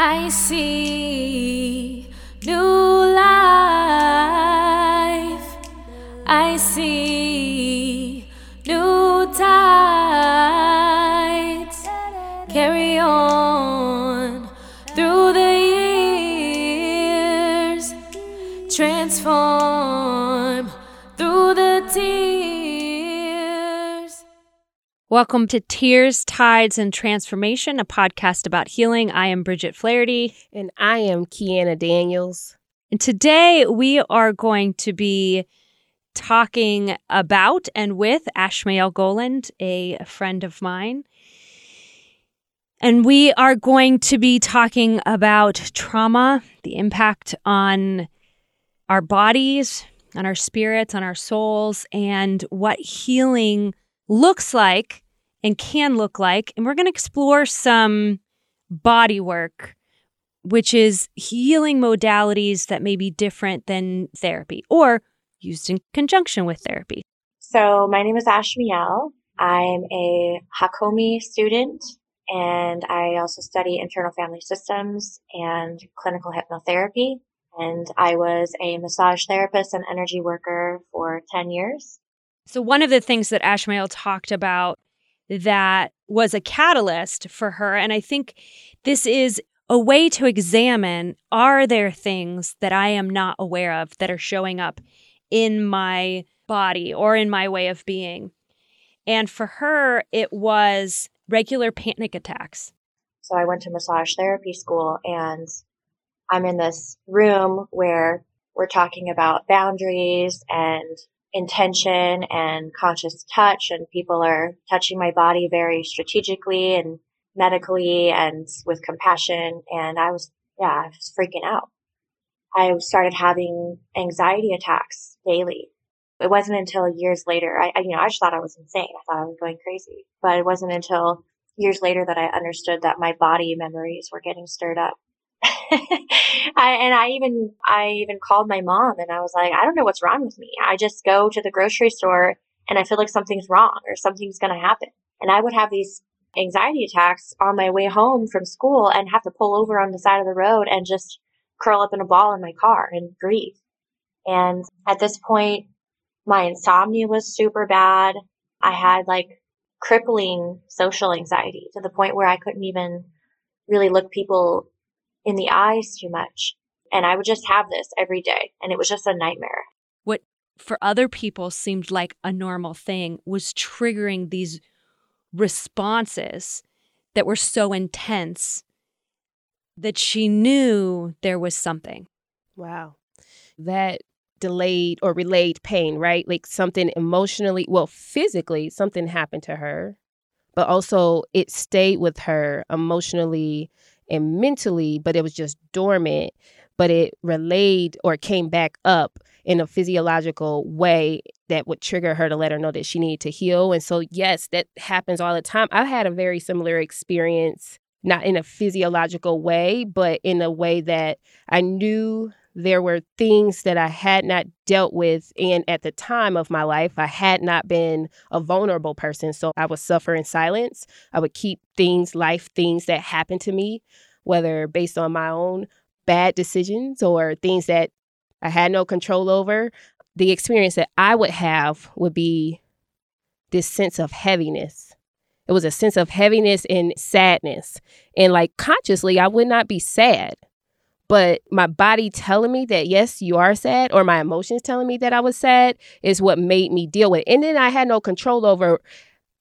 I see Welcome to Tears, Tides, and Transformation, a podcast about healing. I am Bridget Flaherty. And I am Kiana Daniels. And today we are going to be talking about and with Ashmael Goland, a friend of mine. And we are going to be talking about trauma, the impact on our bodies, on our spirits, on our souls, and what healing looks like and can look like. And we're going to explore some body work, which is healing modalities that may be different than therapy or used in conjunction with therapy. So my name is Ashmiel. I'm a Hakomi student and I also study internal family systems and clinical hypnotherapy. And I was a massage therapist and energy worker for 10 years. So, one of the things that Ashmael talked about that was a catalyst for her, and I think this is a way to examine are there things that I am not aware of that are showing up in my body or in my way of being? And for her, it was regular panic attacks. So I went to massage therapy school and I'm in this room where we're talking about boundaries and intention and conscious touch and people are touching my body very strategically and medically and with compassion. And I was, yeah, I was freaking out. I started having anxiety attacks daily. It wasn't until years later, I, I, you know, I just thought I was insane. I thought I was going crazy, but it wasn't until years later that I understood that my body memories were getting stirred up. I, and I even, I even called my mom and I was like, I don't know what's wrong with me. I just go to the grocery store and I feel like something's wrong or something's going to happen. And I would have these anxiety attacks on my way home from school and have to pull over on the side of the road and just curl up in a ball in my car and breathe. And at this point, my insomnia was super bad. I had like crippling social anxiety to the point where I couldn't even really look people in the eyes too much. And I would just have this every day. And it was just a nightmare. What for other people seemed like a normal thing was triggering these responses that were so intense that she knew there was something. Wow. That delayed or relayed pain, right? Like something emotionally, well, physically, something happened to her, but also it stayed with her emotionally and mentally, but it was just dormant, but it relayed or came back up in a physiological way that would trigger her to let her know that she needed to heal. And so, yes, that happens all the time. I had a very similar experience, not in a physiological way, but in a way that I knew there were things that I had not dealt with. And at the time of my life, I had not been a vulnerable person. So I would suffer in silence. I would keep things, life things that happened to me, whether based on my own bad decisions or things that I had no control over. The experience that I would have would be this sense of heaviness. It was a sense of heaviness and sadness. And like consciously, I would not be sad but my body telling me that yes you are sad or my emotions telling me that i was sad is what made me deal with it. and then i had no control over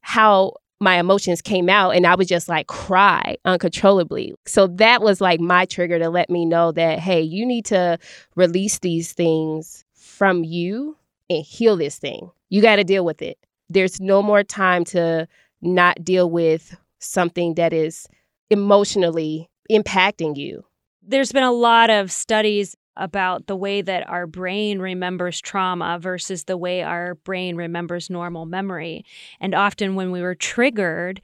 how my emotions came out and i would just like cry uncontrollably. So that was like my trigger to let me know that hey you need to release these things from you and heal this thing. You got to deal with it. There's no more time to not deal with something that is emotionally impacting you there's been a lot of studies about the way that our brain remembers trauma versus the way our brain remembers normal memory. And often when we were triggered,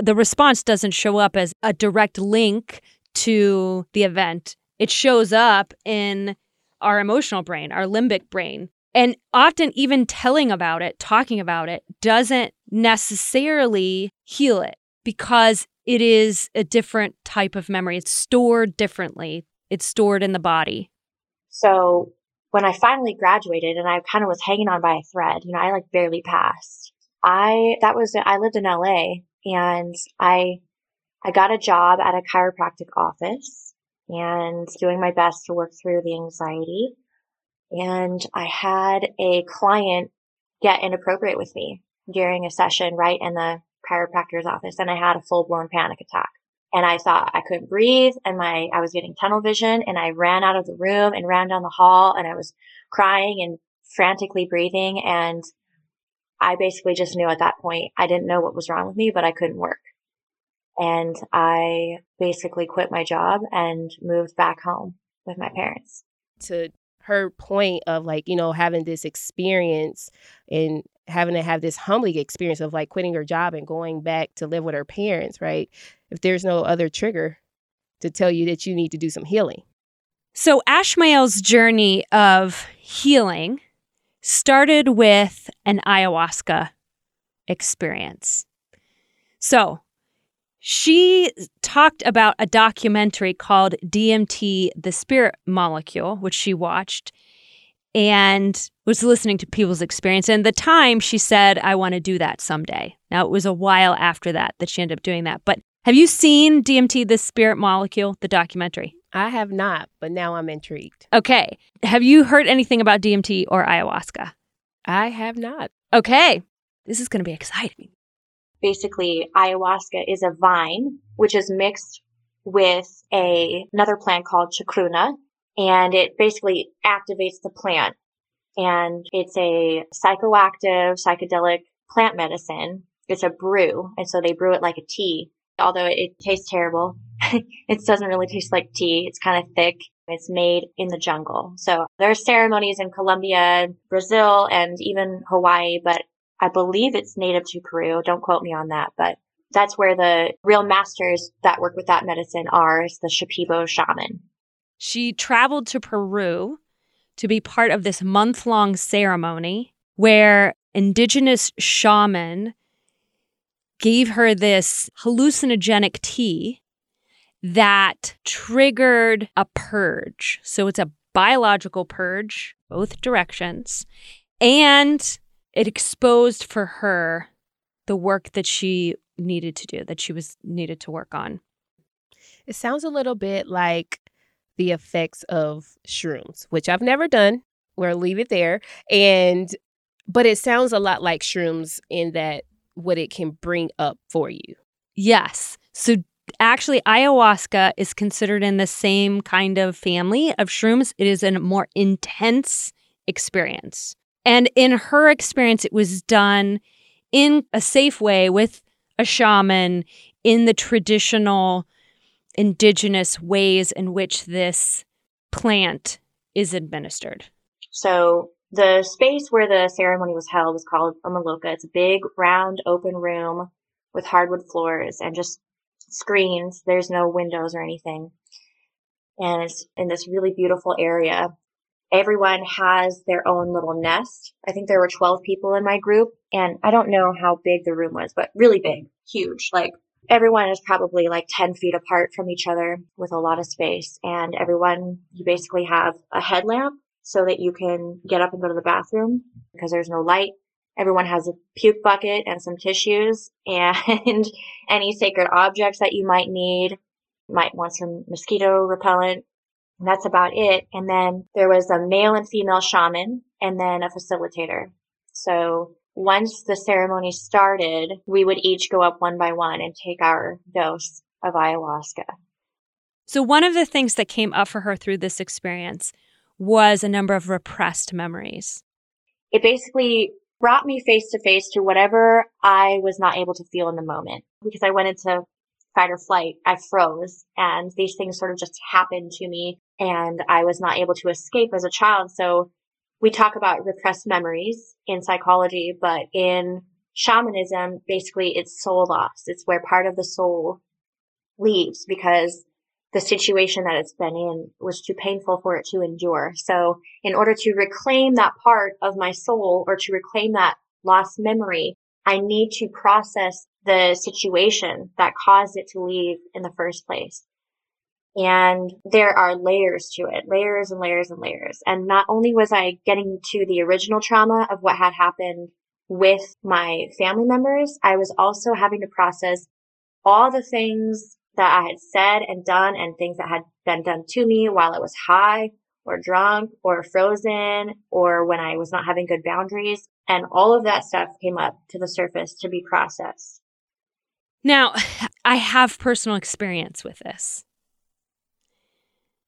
the response doesn't show up as a direct link to the event. It shows up in our emotional brain, our limbic brain. And often, even telling about it, talking about it, doesn't necessarily heal it because it is a different type of memory. It's stored differently. It's stored in the body. So when I finally graduated and I kind of was hanging on by a thread, you know, I like barely passed. I, that was, I lived in LA and I, I got a job at a chiropractic office and doing my best to work through the anxiety. And I had a client get inappropriate with me during a session right in the chiropractor's office and I had a full blown panic attack. And I thought I couldn't breathe and my, I was getting tunnel vision and I ran out of the room and ran down the hall and I was crying and frantically breathing. And I basically just knew at that point, I didn't know what was wrong with me, but I couldn't work. And I basically quit my job and moved back home with my parents. To her point of like, you know, having this experience and having to have this humbling experience of like quitting her job and going back to live with her parents, right? If there's no other trigger to tell you that you need to do some healing. So, Ashmael's journey of healing started with an ayahuasca experience. So, she talked about a documentary called DMT, the Spirit Molecule, which she watched and was listening to people's experience. And the time she said, I want to do that someday. Now, it was a while after that that she ended up doing that. But have you seen DMT, the Spirit Molecule, the documentary? I have not, but now I'm intrigued. Okay. Have you heard anything about DMT or ayahuasca? I have not. Okay. This is going to be exciting. Basically, ayahuasca is a vine which is mixed with a another plant called chacruna, and it basically activates the plant. And it's a psychoactive, psychedelic plant medicine. It's a brew, and so they brew it like a tea. Although it tastes terrible, it doesn't really taste like tea. It's kind of thick. It's made in the jungle. So there are ceremonies in Colombia, Brazil, and even Hawaii, but I believe it's native to Peru. Don't quote me on that, but that's where the real masters that work with that medicine are, is the Shipibo shaman. She traveled to Peru to be part of this month long ceremony where indigenous shaman gave her this hallucinogenic tea that triggered a purge. So it's a biological purge, both directions. And it exposed for her the work that she needed to do, that she was needed to work on. It sounds a little bit like the effects of shrooms, which I've never done. We'll leave it there. And but it sounds a lot like shrooms in that what it can bring up for you. Yes. So actually ayahuasca is considered in the same kind of family of shrooms. It is a more intense experience. And in her experience it was done in a safe way with a shaman in the traditional indigenous ways in which this plant is administered. So the space where the ceremony was held was called a maloka. It's a big, round, open room with hardwood floors and just screens. There's no windows or anything. And it's in this really beautiful area. Everyone has their own little nest. I think there were 12 people in my group and I don't know how big the room was, but really big, huge, like everyone is probably like 10 feet apart from each other with a lot of space. And everyone, you basically have a headlamp so that you can get up and go to the bathroom because there's no light. Everyone has a puke bucket and some tissues and any sacred objects that you might need. Might want some mosquito repellent. And that's about it. And then there was a male and female shaman and then a facilitator. So once the ceremony started, we would each go up one by one and take our dose of ayahuasca. So, one of the things that came up for her through this experience was a number of repressed memories. It basically brought me face to face to whatever I was not able to feel in the moment because I went into fight or flight. I froze and these things sort of just happened to me and I was not able to escape as a child. So we talk about repressed memories in psychology, but in shamanism, basically it's soul loss. It's where part of the soul leaves because the situation that it's been in was too painful for it to endure. So in order to reclaim that part of my soul or to reclaim that lost memory, I need to process the situation that caused it to leave in the first place. And there are layers to it, layers and layers and layers. And not only was I getting to the original trauma of what had happened with my family members, I was also having to process all the things that I had said and done and things that had been done to me while I was high or drunk or frozen or when I was not having good boundaries. And all of that stuff came up to the surface to be processed. Now, I have personal experience with this.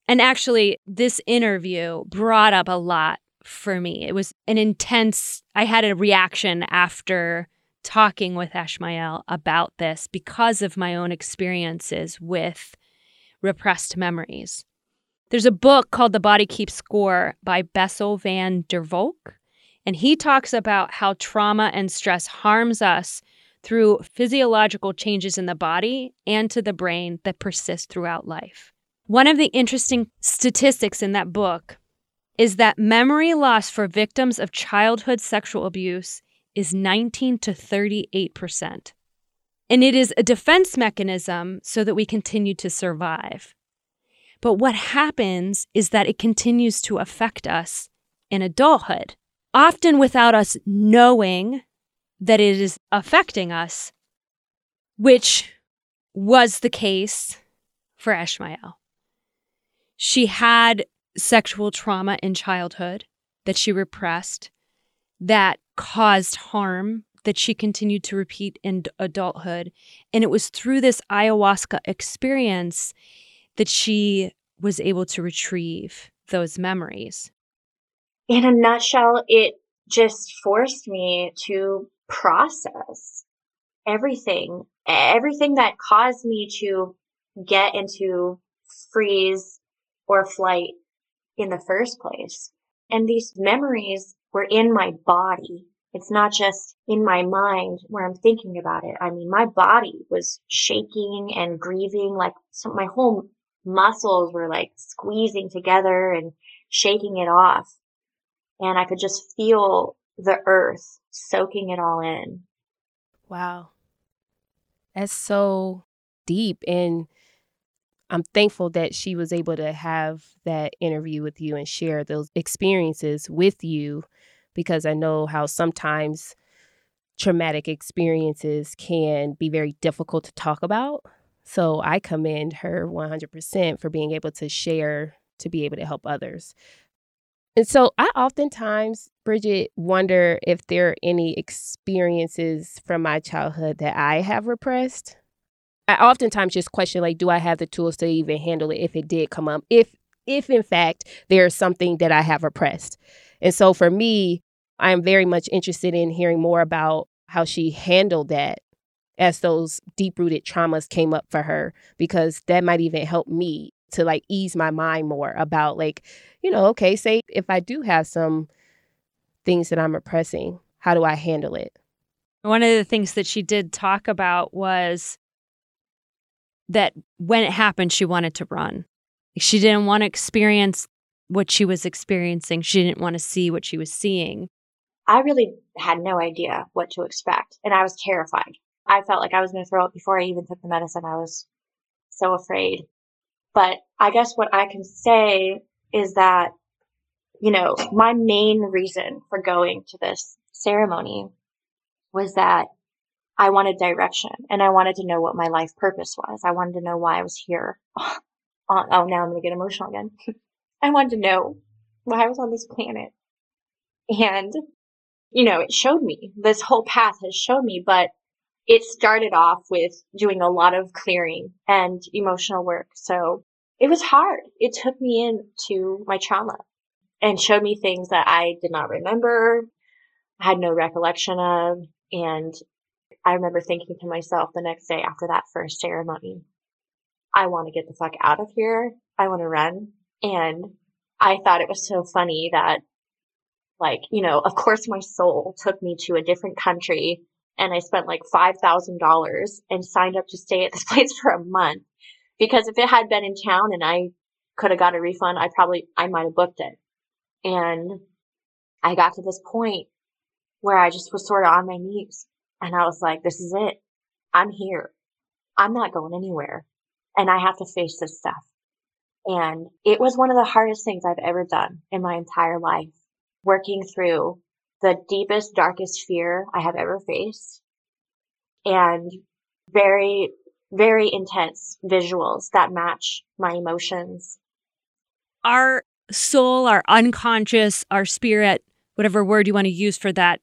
And actually, this interview brought up a lot for me. It was an intense, I had a reaction after talking with Ashmael about this because of my own experiences with repressed memories. There's a book called The Body Keeps Score by Bessel van der Kolk, and he talks about how trauma and stress harms us through physiological changes in the body and to the brain that persist throughout life. One of the interesting statistics in that book is that memory loss for victims of childhood sexual abuse is 19 to 38%. And it is a defense mechanism so that we continue to survive. But what happens is that it continues to affect us in adulthood, often without us knowing that it is affecting us, which was the case for Ashmael. She had sexual trauma in childhood that she repressed that caused harm that she continued to repeat in adulthood. And it was through this ayahuasca experience that she was able to retrieve those memories. In a nutshell, it just forced me to process everything, everything that caused me to get into freeze or flight in the first place. And these memories were in my body. It's not just in my mind where I'm thinking about it. I mean, my body was shaking and grieving, like my whole muscles were like squeezing together and shaking it off. And I could just feel the earth soaking it all in. Wow. That's so deep. And I'm thankful that she was able to have that interview with you and share those experiences with you because I know how sometimes traumatic experiences can be very difficult to talk about. So I commend her 100% for being able to share to be able to help others. And so I oftentimes, Bridget, wonder if there are any experiences from my childhood that I have repressed I oftentimes just question like, do I have the tools to even handle it if it did come up? If if in fact there's something that I have repressed. And so for me, I am very much interested in hearing more about how she handled that as those deep rooted traumas came up for her, because that might even help me to like ease my mind more about like, you know, okay, say if I do have some things that I'm repressing, how do I handle it? One of the things that she did talk about was that when it happened, she wanted to run. She didn't want to experience what she was experiencing. She didn't want to see what she was seeing. I really had no idea what to expect, and I was terrified. I felt like I was going to throw up before I even took the medicine. I was so afraid. But I guess what I can say is that, you know, my main reason for going to this ceremony was that I wanted direction and I wanted to know what my life purpose was. I wanted to know why I was here. oh, oh now I'm going to get emotional again. I wanted to know why I was on this planet. And, you know, it showed me this whole path has shown me, but it started off with doing a lot of clearing and emotional work. So it was hard. It took me into my trauma and showed me things that I did not remember, had no recollection of, and I remember thinking to myself the next day after that first ceremony, I want to get the fuck out of here. I want to run. And I thought it was so funny that, like, you know, of course my soul took me to a different country and I spent like $5,000 and signed up to stay at this place for a month. Because if it had been in town and I could have got a refund, I probably, I might have booked it. And I got to this point where I just was sort of on my knees and I was like, this is it. I'm here. I'm not going anywhere. And I have to face this stuff. And it was one of the hardest things I've ever done in my entire life, working through the deepest, darkest fear I have ever faced and very, very intense visuals that match my emotions. Our soul, our unconscious, our spirit, whatever word you want to use for that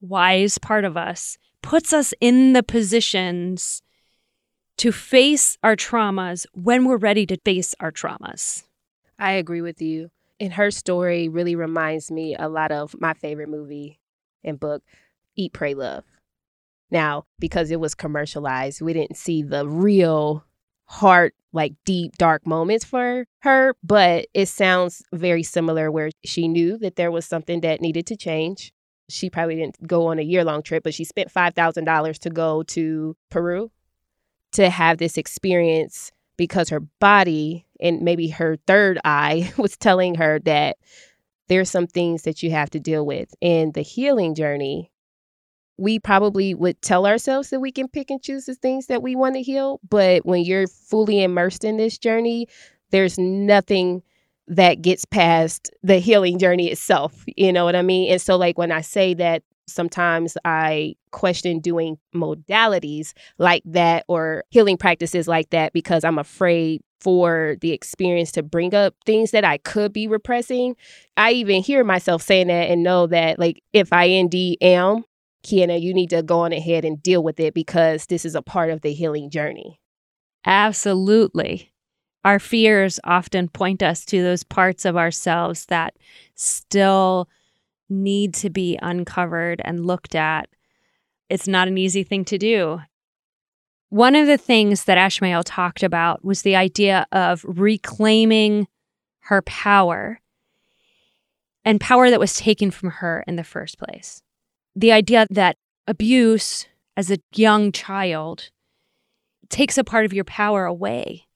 wise part of us, puts us in the positions to face our traumas when we're ready to face our traumas. I agree with you. And her story really reminds me a lot of my favorite movie and book, Eat, Pray, Love. Now, because it was commercialized, we didn't see the real heart, like deep, dark moments for her, but it sounds very similar where she knew that there was something that needed to change. She probably didn't go on a year long trip, but she spent $5,000 to go to Peru to have this experience because her body and maybe her third eye was telling her that there's some things that you have to deal with. And the healing journey, we probably would tell ourselves that we can pick and choose the things that we want to heal. But when you're fully immersed in this journey, there's nothing that gets past the healing journey itself. You know what I mean? And so, like, when I say that sometimes I question doing modalities like that or healing practices like that because I'm afraid for the experience to bring up things that I could be repressing. I even hear myself saying that and know that, like, if I indeed am, Kiana, you need to go on ahead and deal with it because this is a part of the healing journey. Absolutely. Our fears often point us to those parts of ourselves that still need to be uncovered and looked at. It's not an easy thing to do. One of the things that Ashmael talked about was the idea of reclaiming her power and power that was taken from her in the first place. The idea that abuse as a young child takes a part of your power away.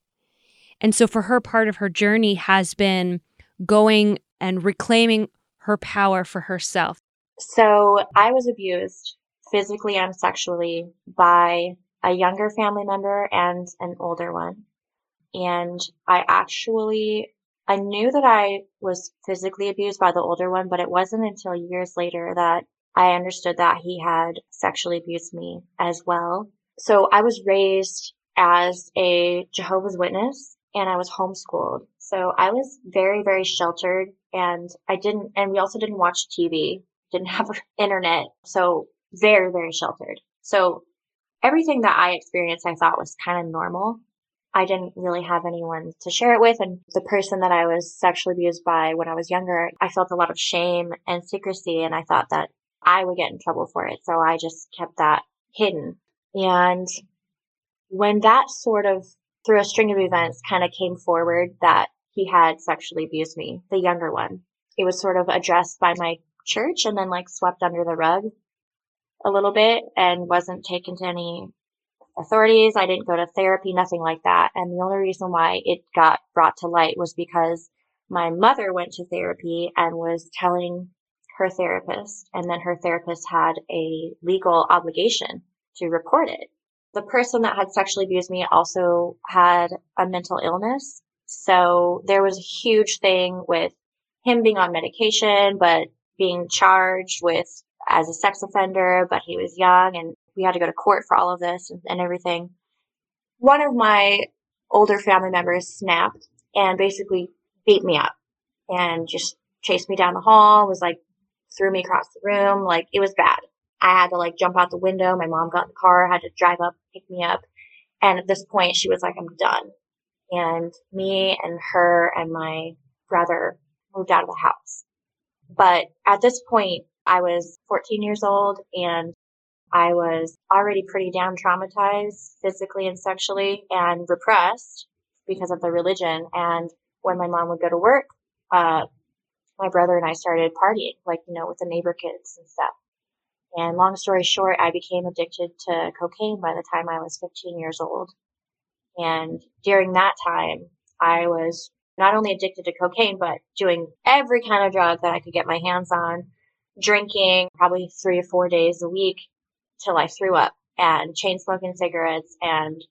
And so for her, part of her journey has been going and reclaiming her power for herself? So I was abused physically and sexually by a younger family member and an older one. And I actually, I knew that I was physically abused by the older one, but it wasn't until years later that I understood that he had sexually abused me as well. So I was raised as a Jehovah's Witness and I was homeschooled. So I was very, very sheltered and I didn't, and we also didn't watch TV, didn't have internet. So very, very sheltered. So everything that I experienced, I thought was kind of normal. I didn't really have anyone to share it with. And the person that I was sexually abused by when I was younger, I felt a lot of shame and secrecy. And I thought that I would get in trouble for it. So I just kept that hidden. And when that sort of through a string of events kind of came forward that he had sexually abused me, the younger one. It was sort of addressed by my church and then like swept under the rug a little bit and wasn't taken to any authorities. I didn't go to therapy, nothing like that. And the only reason why it got brought to light was because my mother went to therapy and was telling her therapist, and then her therapist had a legal obligation to report it the person that had sexually abused me also had a mental illness. So there was a huge thing with him being on medication, but being charged with as a sex offender, but he was young and we had to go to court for all of this and, and everything. One of my older family members snapped and basically beat me up and just chased me down the hall, was like, threw me across the room. Like it was bad. I had to like jump out the window. My mom got in the car, had to drive up, pick me up. And at this point, she was like, I'm done. And me and her and my brother moved out of the house. But at this point, I was 14 years old and I was already pretty down traumatized physically and sexually and repressed because of the religion. And when my mom would go to work, uh, my brother and I started partying, like, you know, with the neighbor kids and stuff. And long story short, I became addicted to cocaine by the time I was 15 years old. And during that time, I was not only addicted to cocaine, but doing every kind of drug that I could get my hands on, drinking probably three or four days a week till I threw up. and chain smoking cigarettes and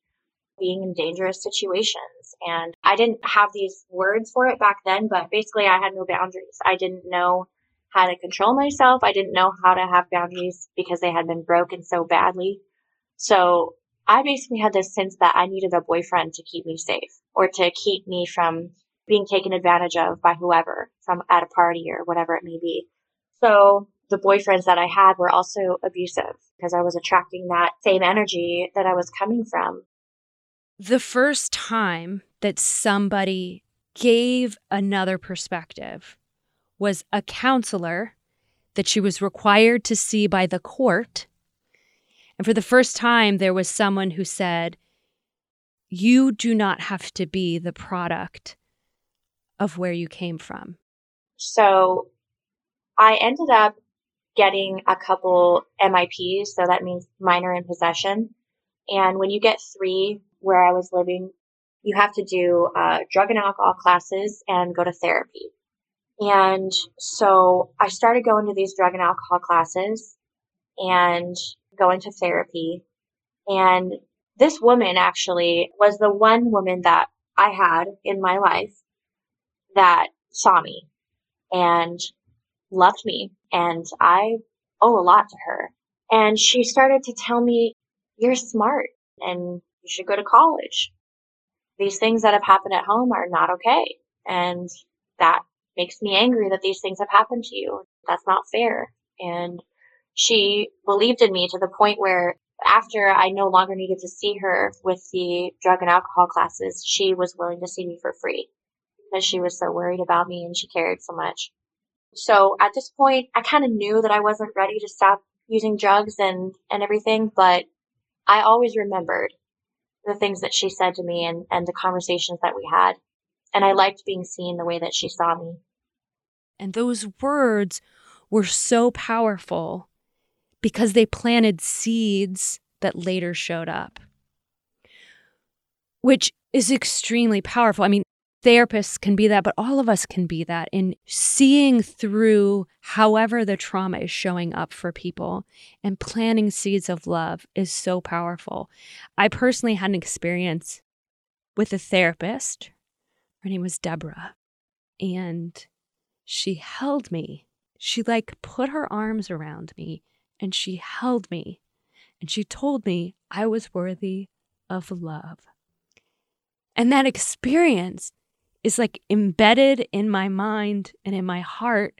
being in dangerous situations. And I didn't have these words for it back then, but basically I had no boundaries. I didn't know how to control myself. I didn't know how to have boundaries because they had been broken so badly. So I basically had this sense that I needed a boyfriend to keep me safe or to keep me from being taken advantage of by whoever from at a party or whatever it may be. So the boyfriends that I had were also abusive because I was attracting that same energy that I was coming from. The first time that somebody gave another perspective was a counselor that she was required to see by the court. And for the first time, there was someone who said, You do not have to be the product of where you came from. So I ended up getting a couple MIPs, so that means minor in possession. And when you get three, where I was living, you have to do uh, drug and alcohol classes and go to therapy. And so I started going to these drug and alcohol classes and going to therapy. And this woman actually was the one woman that I had in my life that saw me and loved me. And I owe a lot to her. And she started to tell me, you're smart and you should go to college. These things that have happened at home are not okay. And that makes me angry that these things have happened to you. That's not fair. And she believed in me to the point where after I no longer needed to see her with the drug and alcohol classes, she was willing to see me for free because she was so worried about me and she cared so much. So at this point, I kind of knew that I wasn't ready to stop using drugs and, and everything, but I always remembered the things that she said to me and, and the conversations that we had. And I liked being seen the way that she saw me. And those words were so powerful because they planted seeds that later showed up, which is extremely powerful. I mean, therapists can be that, but all of us can be that in seeing through however the trauma is showing up for people and planting seeds of love is so powerful. I personally had an experience with a therapist. Her name was Deborah. And she held me. She like put her arms around me and she held me. And she told me I was worthy of love. And that experience is like embedded in my mind and in my heart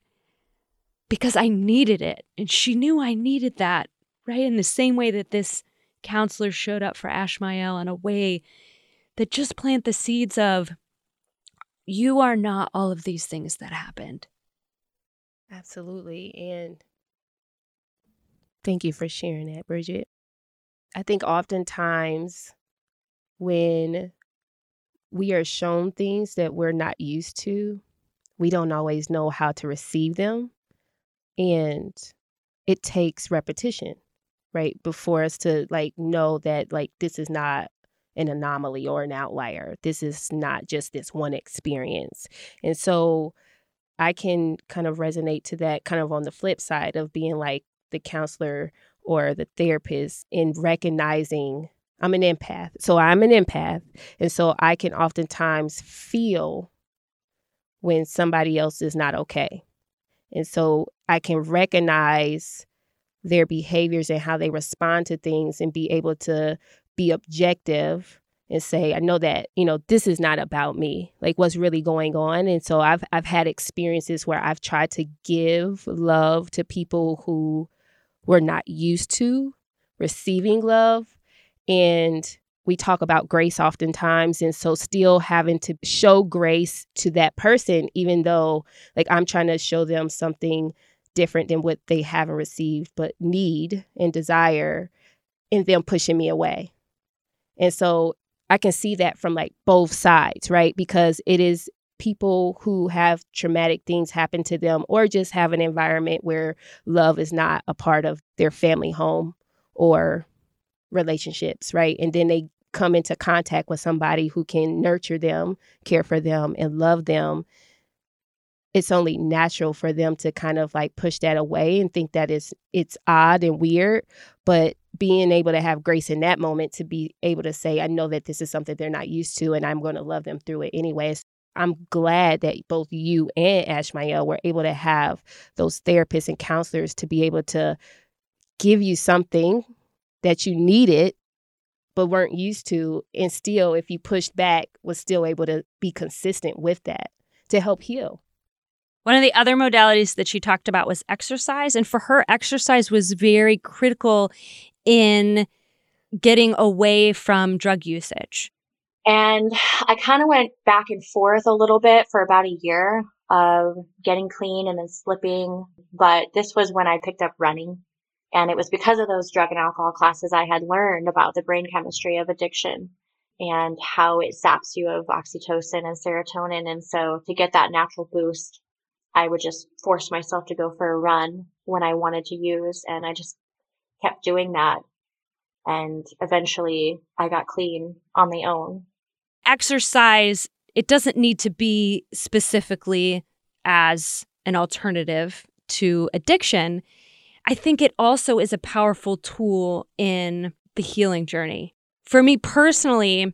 because I needed it. And she knew I needed that, right? In the same way that this counselor showed up for Ashmael in a way that just plant the seeds of you are not all of these things that happened. Absolutely. And thank you for sharing that, Bridget. I think oftentimes when we are shown things that we're not used to. We don't always know how to receive them. And it takes repetition, right? Before us to like know that like this is not an anomaly or an outlier. This is not just this one experience. And so I can kind of resonate to that kind of on the flip side of being like the counselor or the therapist in recognizing I'm an empath. So I'm an empath. And so I can oftentimes feel when somebody else is not okay. And so I can recognize their behaviors and how they respond to things and be able to be objective and say, I know that, you know, this is not about me, like what's really going on. And so I've I've had experiences where I've tried to give love to people who were not used to receiving love and we talk about grace oftentimes. And so, still having to show grace to that person, even though, like, I'm trying to show them something different than what they haven't received, but need and desire, and them pushing me away. And so, I can see that from like both sides, right? Because it is people who have traumatic things happen to them or just have an environment where love is not a part of their family home or relationships, right? And then they come into contact with somebody who can nurture them, care for them, and love them. It's only natural for them to kind of like push that away and think that it's it's odd and weird, but being able to have grace in that moment to be able to say, I know that this is something they're not used to and I'm going to love them through it anyways. I'm glad that both you and Ashmael were able to have those therapists and counselors to be able to give you something that you needed but weren't used to and still if you pushed back was still able to be consistent with that to help heal one of the other modalities that she talked about was exercise. And for her, exercise was very critical in getting away from drug usage. And I kind of went back and forth a little bit for about a year of getting clean and then slipping. But this was when I picked up running. And it was because of those drug and alcohol classes I had learned about the brain chemistry of addiction and how it saps you of oxytocin and serotonin. And so to get that natural boost I would just force myself to go for a run when I wanted to use. And I just kept doing that. And eventually I got clean on my own. Exercise, it doesn't need to be specifically as an alternative to addiction. I think it also is a powerful tool in the healing journey. For me personally,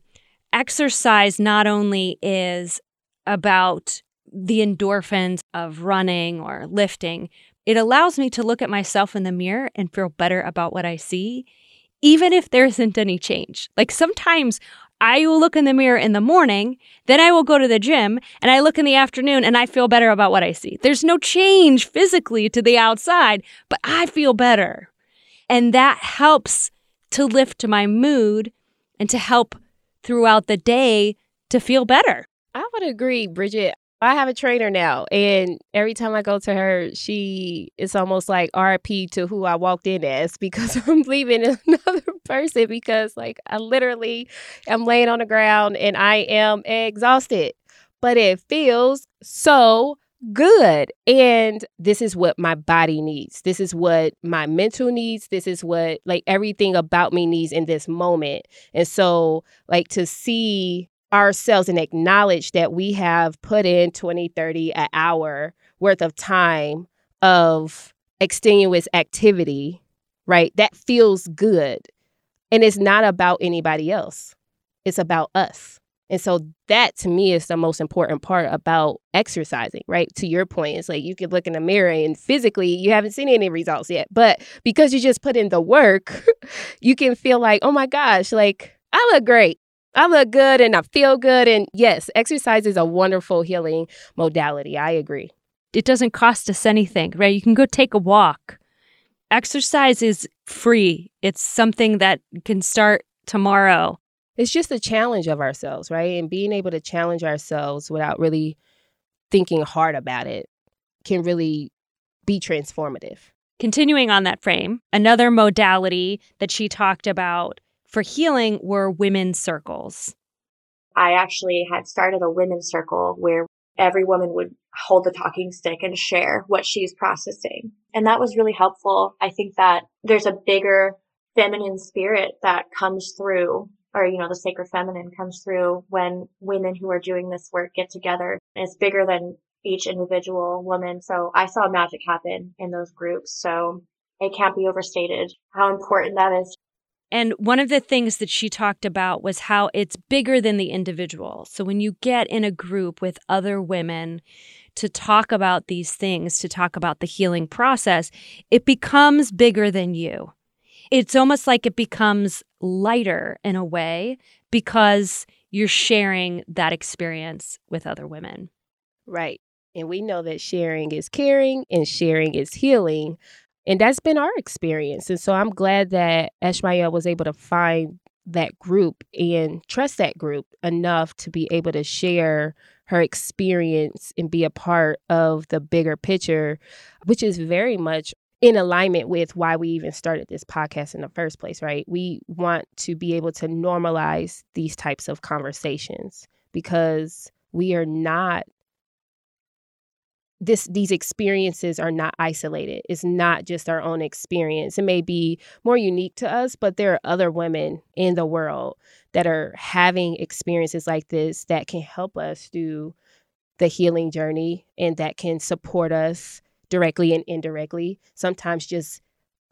exercise not only is about the endorphins of running or lifting, it allows me to look at myself in the mirror and feel better about what I see, even if there isn't any change. Like sometimes I will look in the mirror in the morning, then I will go to the gym and I look in the afternoon and I feel better about what I see. There's no change physically to the outside, but I feel better. And that helps to lift my mood and to help throughout the day to feel better. I would agree, Bridget. I have a trainer now, and every time I go to her, she it's almost like RP to who I walked in as because I'm leaving another person because like I literally am laying on the ground and I am exhausted, but it feels so good. And this is what my body needs. This is what my mental needs. This is what like everything about me needs in this moment. And so, like, to see ourselves and acknowledge that we have put in 20, 30, an hour worth of time of extenuous activity, right? That feels good. And it's not about anybody else, it's about us. And so that to me is the most important part about exercising, right? To your point, it's like you could look in the mirror and physically you haven't seen any results yet. But because you just put in the work, you can feel like, oh my gosh, like I look great. I look good and I feel good. And yes, exercise is a wonderful healing modality. I agree. It doesn't cost us anything, right? You can go take a walk. Exercise is free, it's something that can start tomorrow. It's just a challenge of ourselves, right? And being able to challenge ourselves without really thinking hard about it can really be transformative. Continuing on that frame, another modality that she talked about for healing were women's circles. I actually had started a women's circle where every woman would hold the talking stick and share what she's processing. And that was really helpful. I think that there's a bigger feminine spirit that comes through or, you know, the sacred feminine comes through when women who are doing this work get together. and It's bigger than each individual woman. So I saw magic happen in those groups. So it can't be overstated how important that is and one of the things that she talked about was how it's bigger than the individual. So when you get in a group with other women to talk about these things, to talk about the healing process, it becomes bigger than you. It's almost like it becomes lighter in a way because you're sharing that experience with other women. Right. And we know that sharing is caring and sharing is healing. And that's been our experience. And so I'm glad that Ashmael was able to find that group and trust that group enough to be able to share her experience and be a part of the bigger picture, which is very much in alignment with why we even started this podcast in the first place, right? We want to be able to normalize these types of conversations because we are not this these experiences are not isolated. It's not just our own experience. It may be more unique to us, but there are other women in the world that are having experiences like this that can help us through the healing journey and that can support us directly and indirectly. Sometimes just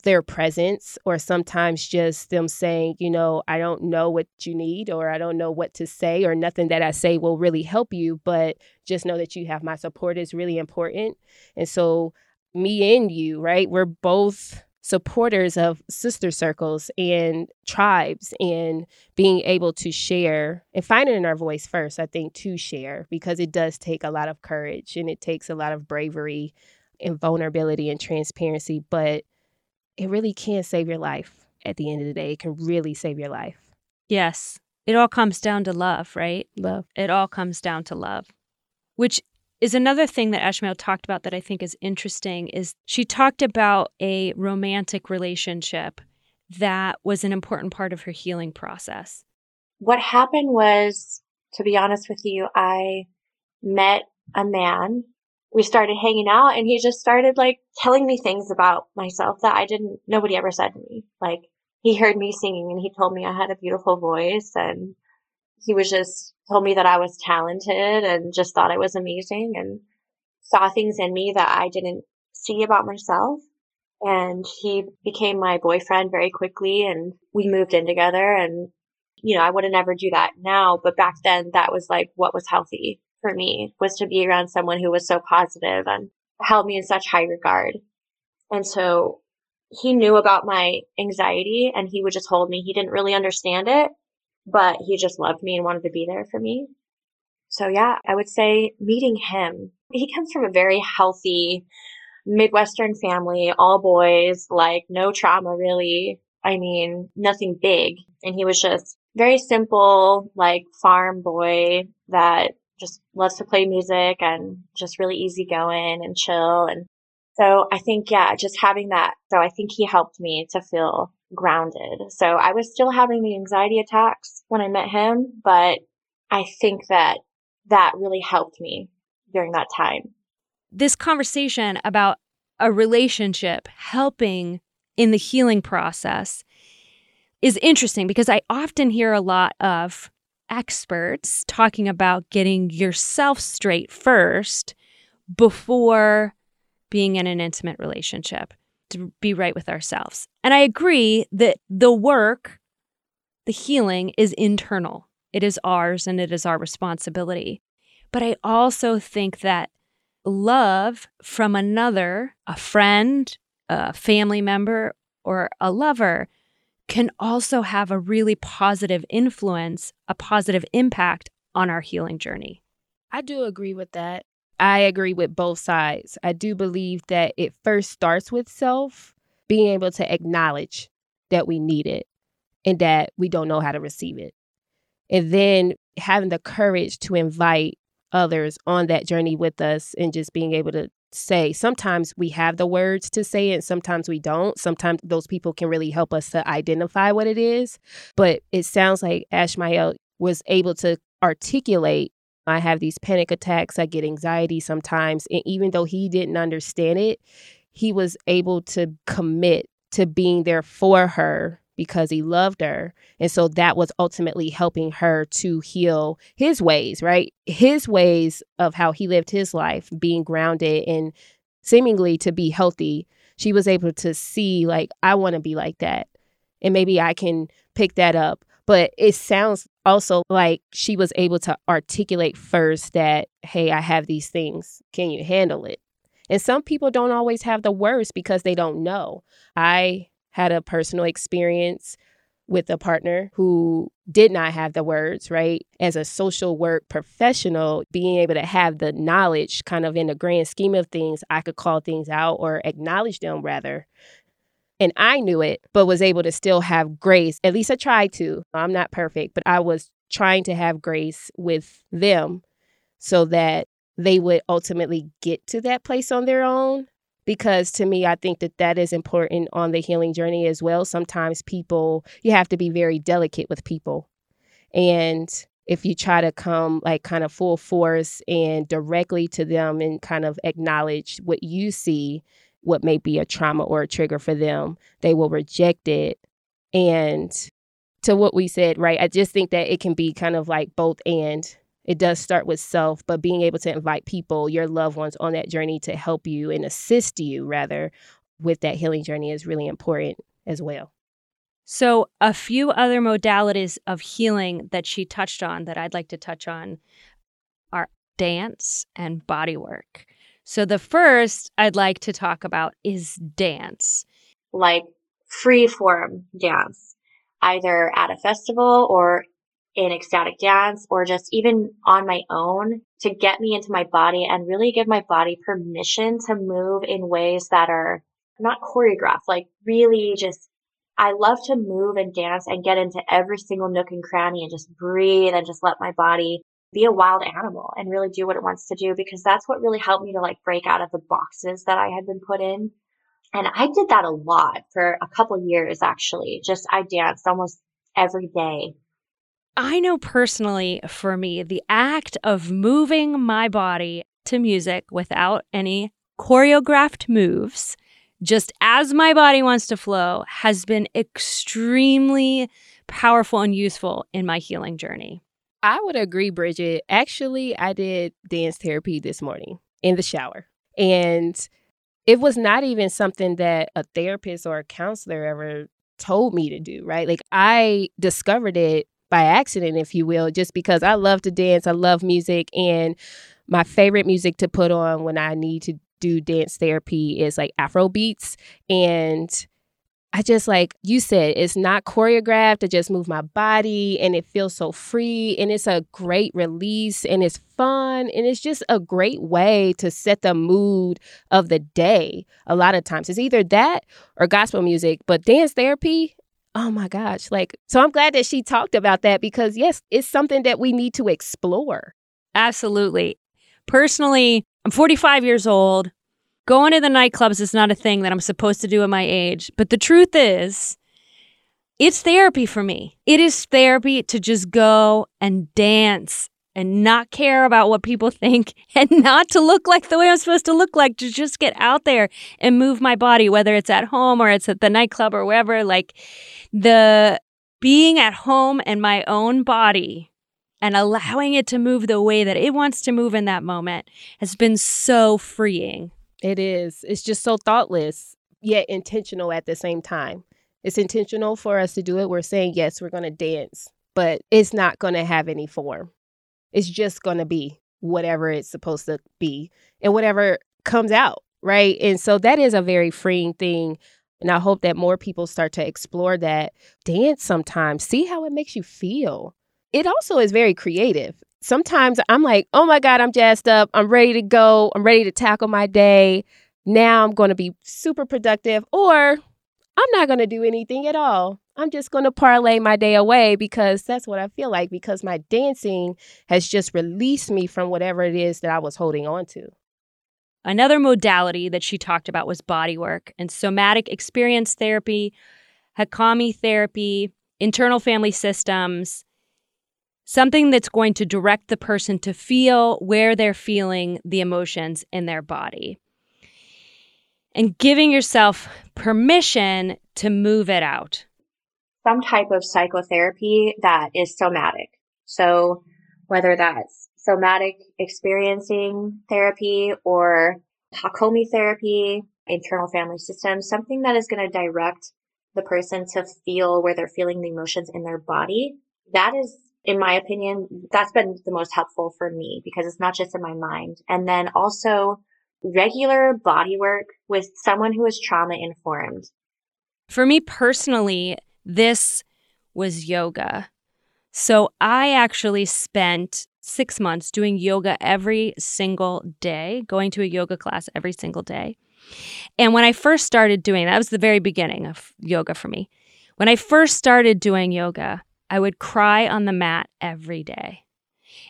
their presence or sometimes just them saying, you know, I don't know what you need or I don't know what to say or nothing that I say will really help you, but just know that you have my support is really important. And so, me and you, right, we're both supporters of sister circles and tribes and being able to share and finding our voice first, I think, to share because it does take a lot of courage and it takes a lot of bravery and vulnerability and transparency. But it really can save your life at the end of the day. It can really save your life. Yes. It all comes down to love, right? Love. It all comes down to love, which is another thing that Ashmael talked about that I think is interesting is she talked about a romantic relationship that was an important part of her healing process. What happened was, to be honest with you, I met a man we started hanging out and he just started like telling me things about myself that I didn't, nobody ever said to me. Like he heard me singing and he told me I had a beautiful voice and he was just told me that I was talented and just thought I was amazing and saw things in me that I didn't see about myself. And he became my boyfriend very quickly and we moved in together and you know, I would have never do that now, but back then that was like what was healthy for me was to be around someone who was so positive and held me in such high regard. And so he knew about my anxiety and he would just hold me. He didn't really understand it, but he just loved me and wanted to be there for me. So yeah, I would say meeting him, he comes from a very healthy Midwestern family, all boys, like no trauma really. I mean, nothing big. And he was just very simple, like farm boy that just loves to play music and just really easygoing and chill. And so I think, yeah, just having that. So I think he helped me to feel grounded. So I was still having the anxiety attacks when I met him, but I think that that really helped me during that time. This conversation about a relationship helping in the healing process is interesting because I often hear a lot of experts talking about getting yourself straight first before being in an intimate relationship to be right with ourselves. And I agree that the work, the healing is internal. It is ours and it is our responsibility. But I also think that love from another, a friend, a family member, or a lover can also have a really positive influence, a positive impact on our healing journey. I do agree with that. I agree with both sides. I do believe that it first starts with self, being able to acknowledge that we need it and that we don't know how to receive it. And then having the courage to invite others on that journey with us and just being able to say. Sometimes we have the words to say it, sometimes we don't. Sometimes those people can really help us to identify what it is. But it sounds like Ashmael was able to articulate I have these panic attacks, I get anxiety sometimes. And even though he didn't understand it, he was able to commit to being there for her because he loved her. And so that was ultimately helping her to heal his ways, right? His ways of how he lived his life, being grounded and seemingly to be healthy. She was able to see, like, I want to be like that. And maybe I can pick that up. But it sounds also like she was able to articulate first that, hey, I have these things. Can you handle it? And some people don't always have the words because they don't know. I had a personal experience with a partner who did not have the words, right? As a social work professional, being able to have the knowledge kind of in the grand scheme of things, I could call things out or acknowledge them rather. And I knew it, but was able to still have grace. At least I tried to. I'm not perfect, but I was trying to have grace with them so that they would ultimately get to that place on their own because to me, I think that that is important on the healing journey as well. Sometimes people, you have to be very delicate with people. And if you try to come like kind of full force and directly to them and kind of acknowledge what you see, what may be a trauma or a trigger for them, they will reject it. And to what we said, right? I just think that it can be kind of like both and it does start with self, but being able to invite people, your loved ones, on that journey to help you and assist you, rather, with that healing journey is really important as well. So, a few other modalities of healing that she touched on that I'd like to touch on are dance and body work. So, the first I'd like to talk about is dance. Like free form dance, either at a festival or in ecstatic dance or just even on my own to get me into my body and really give my body permission to move in ways that are not choreographed, like really just I love to move and dance and get into every single nook and cranny and just breathe and just let my body be a wild animal and really do what it wants to do because that's what really helped me to like break out of the boxes that I had been put in. And I did that a lot for a couple years actually. Just I danced almost every day I know personally for me, the act of moving my body to music without any choreographed moves, just as my body wants to flow, has been extremely powerful and useful in my healing journey. I would agree, Bridget. Actually, I did dance therapy this morning in the shower. And it was not even something that a therapist or a counselor ever told me to do, right? Like I discovered it by accident, if you will, just because I love to dance, I love music, and my favorite music to put on when I need to do dance therapy is like Afro beats. And I just like you said, it's not choreographed. I just move my body and it feels so free. And it's a great release and it's fun. And it's just a great way to set the mood of the day. A lot of times it's either that or gospel music. But dance therapy, oh my gosh. Like, so I'm glad that she talked about that because, yes, it's something that we need to explore. Absolutely. Personally, I'm 45 years old. Going to the nightclubs is not a thing that I'm supposed to do at my age. But the truth is, it's therapy for me. It is therapy to just go and dance and not care about what people think and not to look like the way I'm supposed to look like, to just get out there and move my body, whether it's at home or it's at the nightclub or wherever. Like the being at home and my own body and allowing it to move the way that it wants to move in that moment has been so freeing. It is. It's just so thoughtless, yet intentional at the same time. It's intentional for us to do it. We're saying, yes, we're going to dance, but it's not going to have any form. It's just going to be whatever it's supposed to be and whatever comes out, right? And so that is a very freeing thing. And I hope that more people start to explore that. Dance sometimes, see how it makes you feel. It also is very creative. Sometimes I'm like, oh my God, I'm jazzed up. I'm ready to go. I'm ready to tackle my day. Now I'm going to be super productive. Or I'm not going to do anything at all. I'm just going to parlay my day away because that's what I feel like because my dancing has just released me from whatever it is that I was holding on to. Another modality that she talked about was body work and somatic experience therapy, Hakomi therapy, internal family systems, something that's going to direct the person to feel where they're feeling the emotions in their body and giving yourself permission to move it out some type of psychotherapy that is somatic. So whether that's somatic experiencing therapy or Hakomi therapy, internal family systems, something that is going to direct the person to feel where they're feeling the emotions in their body. That is, in my opinion, that's been the most helpful for me because it's not just in my mind. And then also regular body work with someone who is trauma informed. For me personally, this was yoga. So I actually spent six months doing yoga every single day, going to a yoga class every single day. And when I first started doing that was the very beginning of yoga for me. When I first started doing yoga, I would cry on the mat every day.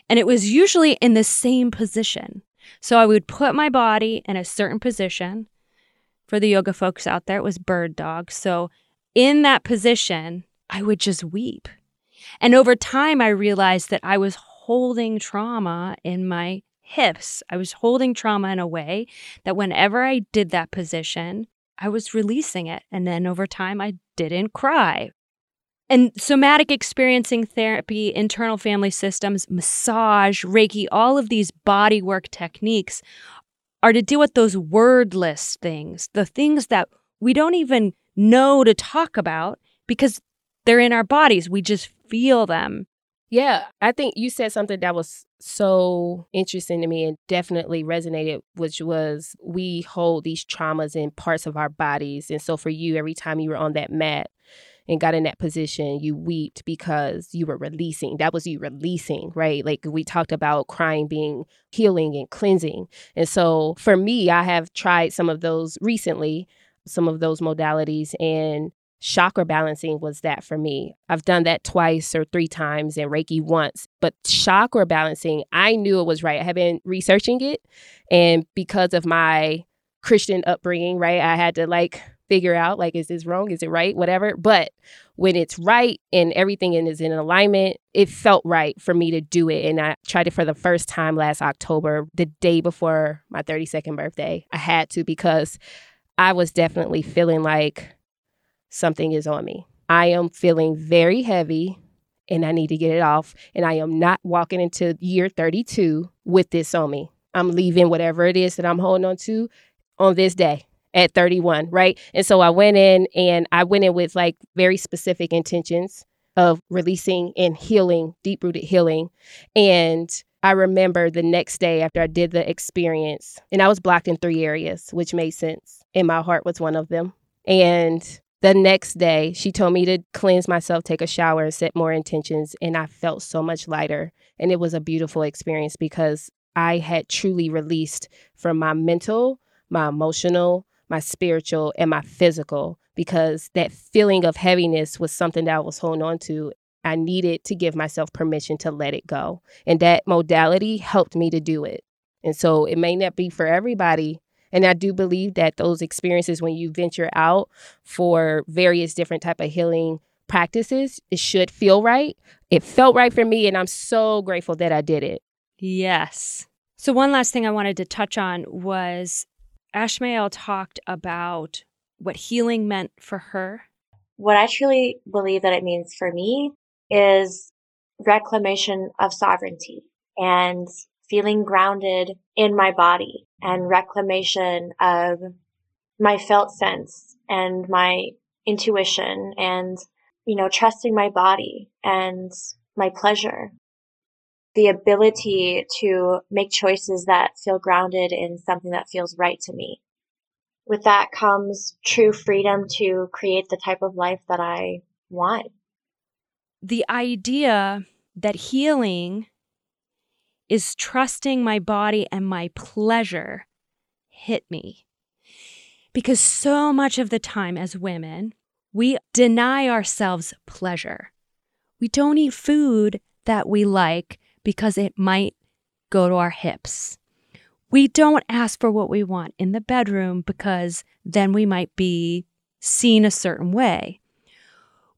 And it was usually in the same position. So I would put my body in a certain position. For the yoga folks out there, it was bird dog. So in that position, I would just weep. And over time, I realized that I was holding trauma in my hips. I was holding trauma in a way that whenever I did that position, I was releasing it. And then over time, I didn't cry. And somatic experiencing therapy, internal family systems, massage, Reiki, all of these body work techniques are to deal with those wordless things, the things that we don't even know to talk about because they're in our bodies. We just feel them. Yeah, I think you said something that was so interesting to me and definitely resonated, which was we hold these traumas in parts of our bodies. And so for you, every time you were on that mat and got in that position, you wept because you were releasing. That was you releasing, right? Like we talked about crying being healing and cleansing. And so for me, I have tried some of those recently, some of those modalities. And chakra balancing was that for me. I've done that twice or three times and Reiki once, but chakra balancing, I knew it was right. I have been researching it. And because of my Christian upbringing, right, I had to like figure out like, is this wrong? Is it right? Whatever. But when it's right and everything is in alignment, it felt right for me to do it. And I tried it for the first time last October, the day before my 32nd birthday. I had to because I was definitely feeling like something is on me. I am feeling very heavy and I need to get it off. And I am not walking into year 32 with this on me. I'm leaving whatever it is that I'm holding on to on this day at 31, right? And so I went in and I went in with like very specific intentions of releasing and healing, deep rooted healing. And I remember the next day after I did the experience, and I was blocked in three areas, which made sense. And my heart was one of them. And the next day, she told me to cleanse myself, take a shower, and set more intentions. And I felt so much lighter. And it was a beautiful experience because I had truly released from my mental, my emotional, my spiritual, and my physical because that feeling of heaviness was something that I was holding on to. I needed to give myself permission to let it go. And that modality helped me to do it. And so it may not be for everybody, and i do believe that those experiences when you venture out for various different type of healing practices it should feel right it felt right for me and i'm so grateful that i did it Yes. So, one last thing I wanted to touch on was Ashmael talked about what healing meant for her. What I truly believe that it means for me is reclamation of sovereignty and feeling grounded in my body and reclamation of my felt sense and my intuition and, you know, trusting my body and my pleasure. The ability to make choices that feel grounded in something that feels right to me. With that comes true freedom to create the type of life that I want. The idea that healing is trusting my body and my pleasure hit me. Because so much of the time as women, we deny ourselves pleasure. We don't eat food that we like because it might go to our hips. We don't ask for what we want in the bedroom because then we might be seen a certain way.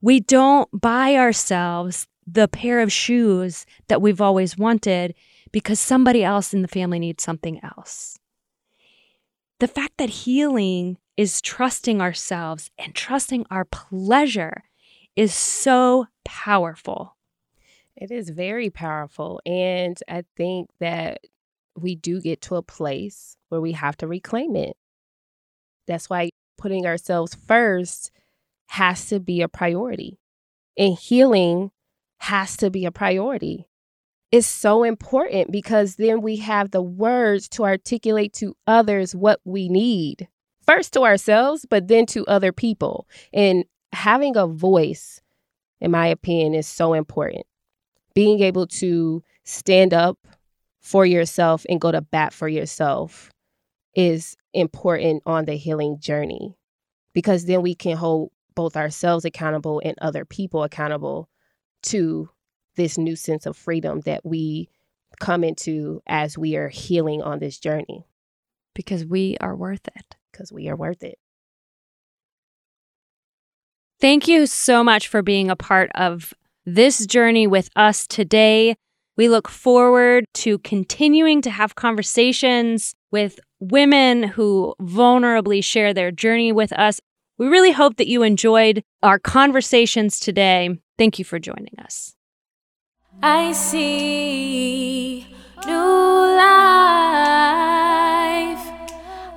We don't buy ourselves the pair of shoes that we've always wanted because somebody else in the family needs something else. The fact that healing is trusting ourselves and trusting our pleasure is so powerful. It is very powerful. And I think that we do get to a place where we have to reclaim it. That's why putting ourselves first has to be a priority. And healing has to be a priority It's so important because then we have the words to articulate to others what we need. First to ourselves, but then to other people. And having a voice, in my opinion, is so important. Being able to stand up for yourself and go to bat for yourself is important on the healing journey because then we can hold both ourselves accountable and other people accountable to this new sense of freedom that we come into as we are healing on this journey. Because we are worth it. Because we are worth it. Thank you so much for being a part of this journey with us today. We look forward to continuing to have conversations with women who vulnerably share their journey with us. We really hope that you enjoyed our conversations today. Thank you for joining us. I see new life.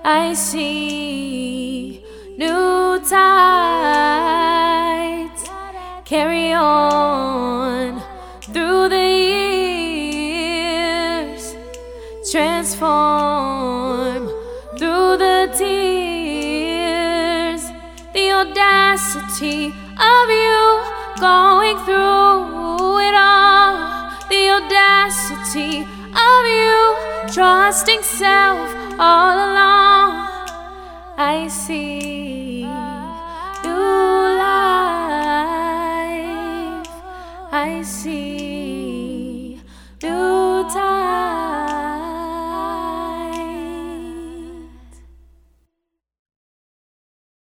I see new tides. Carry on through the years. Transform. Of you going through it all. The audacity of you trusting self all along. I see new life. I see new